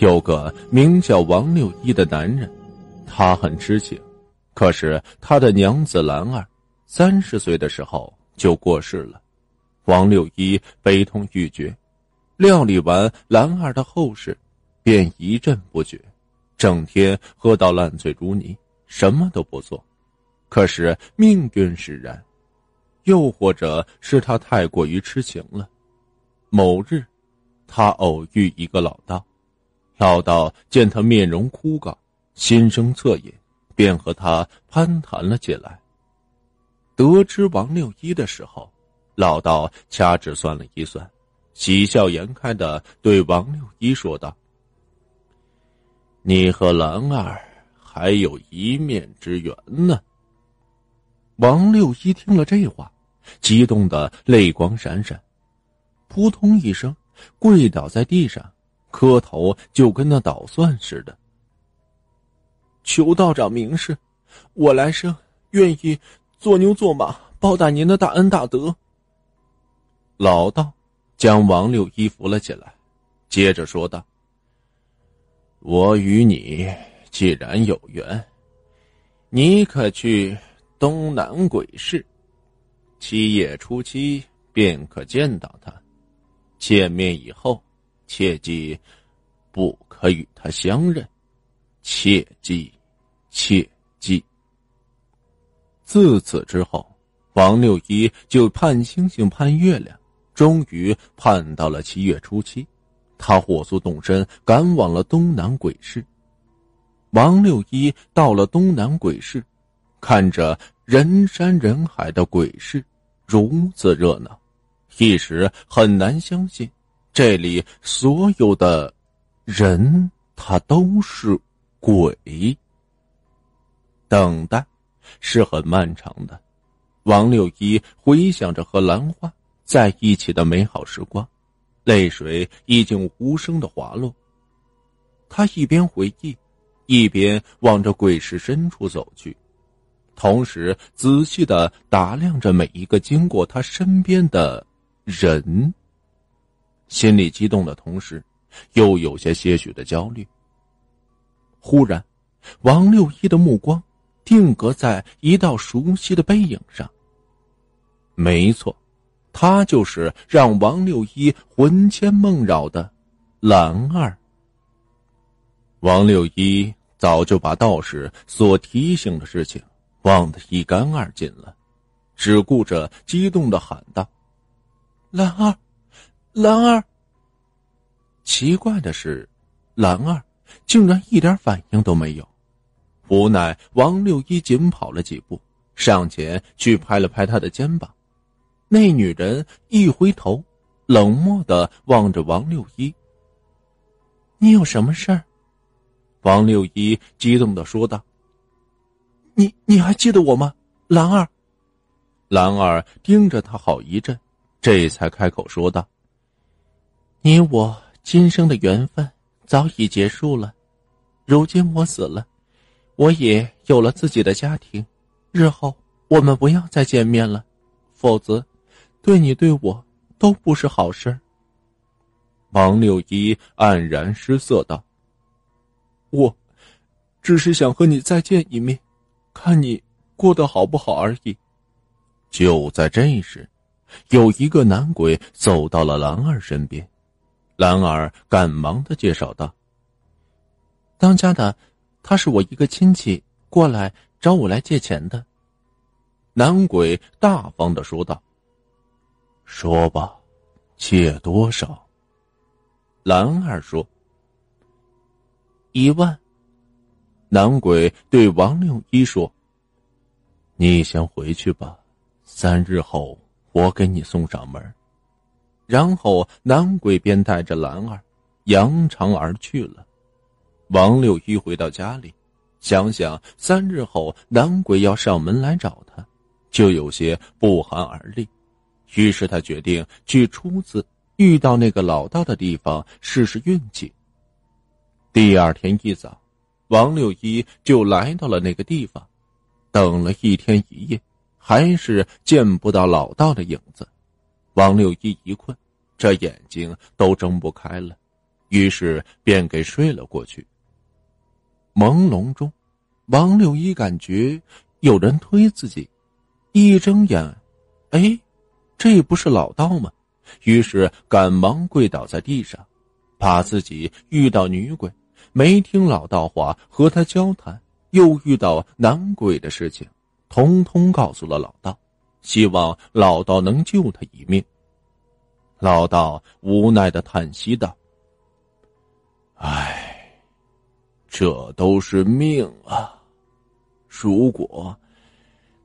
有个名叫王六一的男人，他很痴情，可是他的娘子兰儿三十岁的时候就过世了，王六一悲痛欲绝，料理完兰儿的后事，便一阵不觉，整天喝到烂醉如泥，什么都不做。可是命运使然，又或者是他太过于痴情了。某日，他偶遇一个老道。老道见他面容枯槁，心生恻隐，便和他攀谈了起来。得知王六一的时候，老道掐指算了一算，喜笑颜开的对王六一说道：“你和兰儿还有一面之缘呢。”王六一听了这话，激动的泪光闪闪，扑通一声跪倒在地上。磕头就跟那捣蒜似的。求道长明示，我来生愿意做牛做马报答您的大恩大德。老道将王六一扶了起来，接着说道：“我与你既然有缘，你可去东南鬼市，七夜初七便可见到他。见面以后。”切记，不可与他相认。切记，切记。自此之后，王六一就盼星星盼月亮，终于盼到了七月初七。他火速动身，赶往了东南鬼市。王六一到了东南鬼市，看着人山人海的鬼市，如此热闹，一时很难相信。这里所有的人，他都是鬼。等待是很漫长的。王六一回想着和兰花在一起的美好时光，泪水已经无声的滑落。他一边回忆，一边往着鬼市深处走去，同时仔细的打量着每一个经过他身边的人。心里激动的同时，又有些些许的焦虑。忽然，王六一的目光定格在一道熟悉的背影上。没错，他就是让王六一魂牵梦绕的兰儿。王六一早就把道士所提醒的事情忘得一干二净了，只顾着激动的喊道：“兰儿！”兰儿。奇怪的是，兰儿竟然一点反应都没有。无奈，王六一紧跑了几步，上前去拍了拍她的肩膀。那女人一回头，冷漠的望着王六一：“你有什么事儿？”王六一激动的说道：“你你还记得我吗，兰儿？”兰儿盯着他好一阵，这才开口说道。你我今生的缘分早已结束了，如今我死了，我也有了自己的家庭，日后我们不要再见面了，否则，对你对我都不是好事。王六一黯然失色道：“我，只是想和你再见一面，看你过得好不好而已。”就在这时，有一个男鬼走到了兰儿身边。兰儿赶忙的介绍道：“当家的，他是我一个亲戚，过来找我来借钱的。”男鬼大方的说道：“说吧，借多少？”兰儿说：“一万。”男鬼对王六一说：“你先回去吧，三日后我给你送上门。”然后，男鬼便带着兰儿扬长而去了。王六一回到家里，想想三日后男鬼要上门来找他，就有些不寒而栗。于是他决定去初次遇到那个老道的地方试试运气。第二天一早，王六一就来到了那个地方，等了一天一夜，还是见不到老道的影子。王六一一困，这眼睛都睁不开了，于是便给睡了过去。朦胧中，王六一感觉有人推自己，一睁眼，哎，这不是老道吗？于是赶忙跪倒在地上，怕自己遇到女鬼，没听老道话和他交谈，又遇到男鬼的事情，通通告诉了老道，希望老道能救他一命。老道无奈的叹息道：“唉，这都是命啊！如果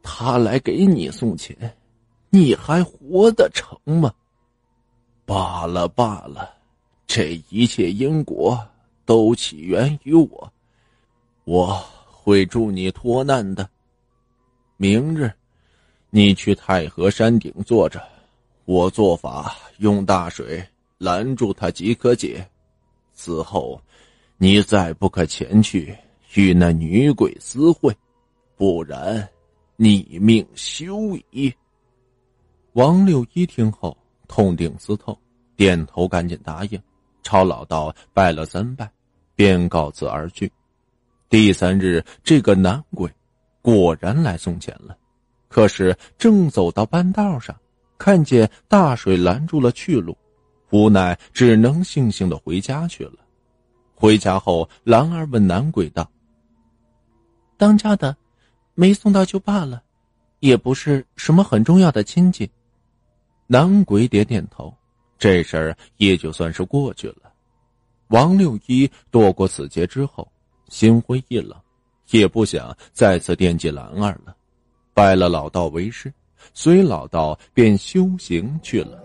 他来给你送钱，你还活得成吗？”罢了罢了，这一切因果都起源于我，我会助你脱难的。明日，你去太和山顶坐着，我做法用大水拦住他即可解。此后，你再不可前去与那女鬼私会，不然你命休矣。王六一听后。痛定思痛，点头赶紧答应，朝老道拜了三拜，便告辞而去。第三日，这个男鬼果然来送钱了，可是正走到半道上，看见大水拦住了去路，无奈只能悻悻的回家去了。回家后，兰儿问男鬼道：“当家的，没送到就罢了，也不是什么很重要的亲戚。”男鬼点点头，这事儿也就算是过去了。王六一躲过此劫之后，心灰意冷，也不想再次惦记兰儿了，拜了老道为师，随老道便修行去了。